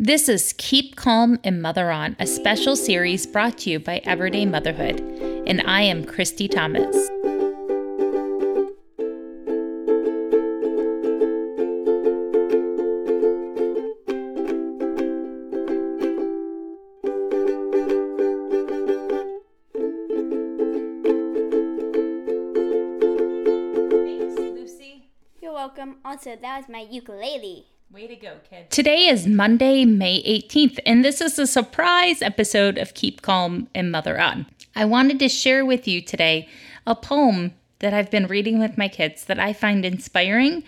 This is Keep Calm and Mother On, a special series brought to you by Everyday Motherhood. And I am Christy Thomas. Thanks, Lucy. You're welcome. Also, that was my ukulele. Way to go, kid. Today is Monday, May 18th, and this is a surprise episode of Keep Calm and Mother On. I wanted to share with you today a poem that I've been reading with my kids that I find inspiring,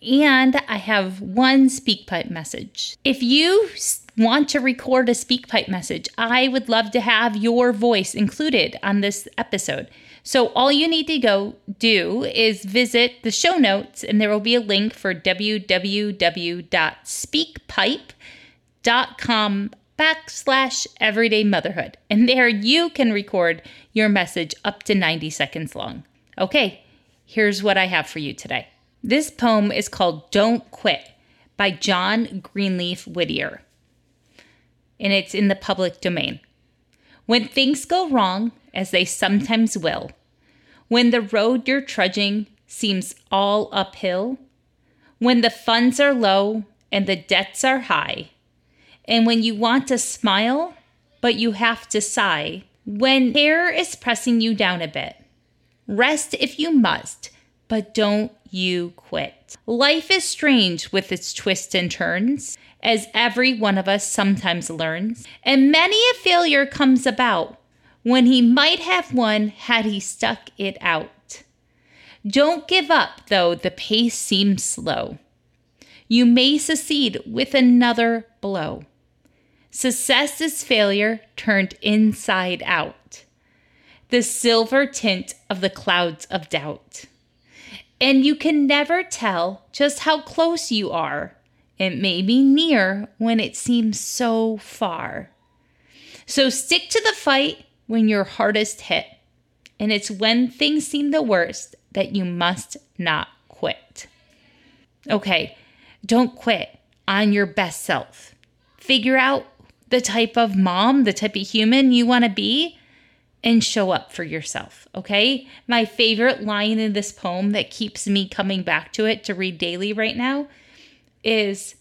and I have one speak pipe message. If you want to record a speak pipe message, I would love to have your voice included on this episode. So all you need to go do is visit the show notes, and there will be a link for www.speakpipe.com backslash everyday motherhood. And there you can record your message up to 90 seconds long. Okay, here's what I have for you today. This poem is called Don't Quit by John Greenleaf Whittier, and it's in the public domain. When things go wrong, as they sometimes will, when the road you're trudging seems all uphill, when the funds are low and the debts are high, and when you want to smile, but you have to sigh, when care is pressing you down a bit, rest if you must, but don't you quit. Life is strange with its twists and turns, as every one of us sometimes learns, and many a failure comes about when he might have won had he stuck it out. Don't give up, though the pace seems slow. You may succeed with another blow. Success is failure turned inside out, the silver tint of the clouds of doubt. And you can never tell just how close you are. It may be near when it seems so far. So stick to the fight when you're hardest hit. And it's when things seem the worst that you must not quit. Okay, don't quit on your best self. Figure out the type of mom, the type of human you want to be, and show up for yourself. Okay. My favorite line in this poem that keeps me coming back to it to read daily right now is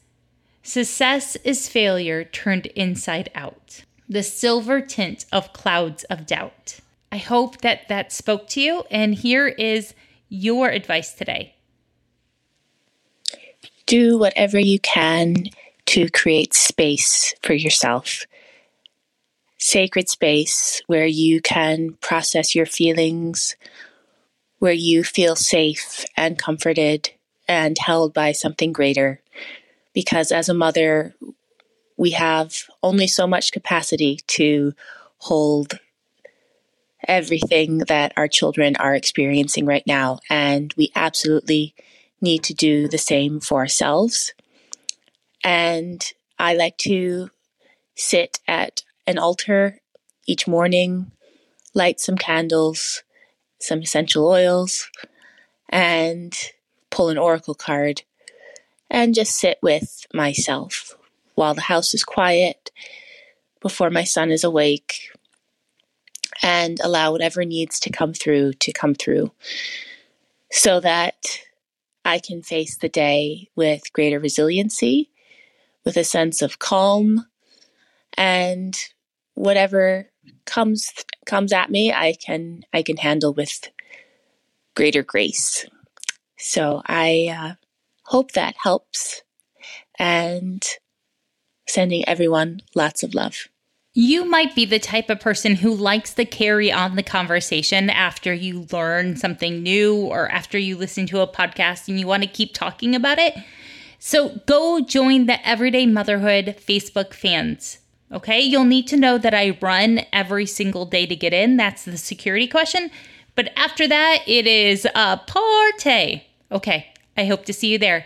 Success is failure turned inside out, the silver tint of clouds of doubt. I hope that that spoke to you. And here is your advice today. do whatever you can to create space for yourself. Sacred space where you can process your feelings, where you feel safe and comforted and held by something greater. Because as a mother, we have only so much capacity to hold everything that our children are experiencing right now. And we absolutely need to do the same for ourselves. And I like to sit at an altar each morning, light some candles, some essential oils, and pull an oracle card and just sit with myself while the house is quiet, before my son is awake, and allow whatever needs to come through to come through so that I can face the day with greater resiliency, with a sense of calm, and whatever comes comes at me, I can I can handle with greater grace. So I uh, hope that helps, and sending everyone lots of love. You might be the type of person who likes to carry on the conversation after you learn something new or after you listen to a podcast and you want to keep talking about it. So go join the Everyday Motherhood Facebook fans. Okay, you'll need to know that I run every single day to get in. That's the security question. But after that, it is a party. Okay, I hope to see you there.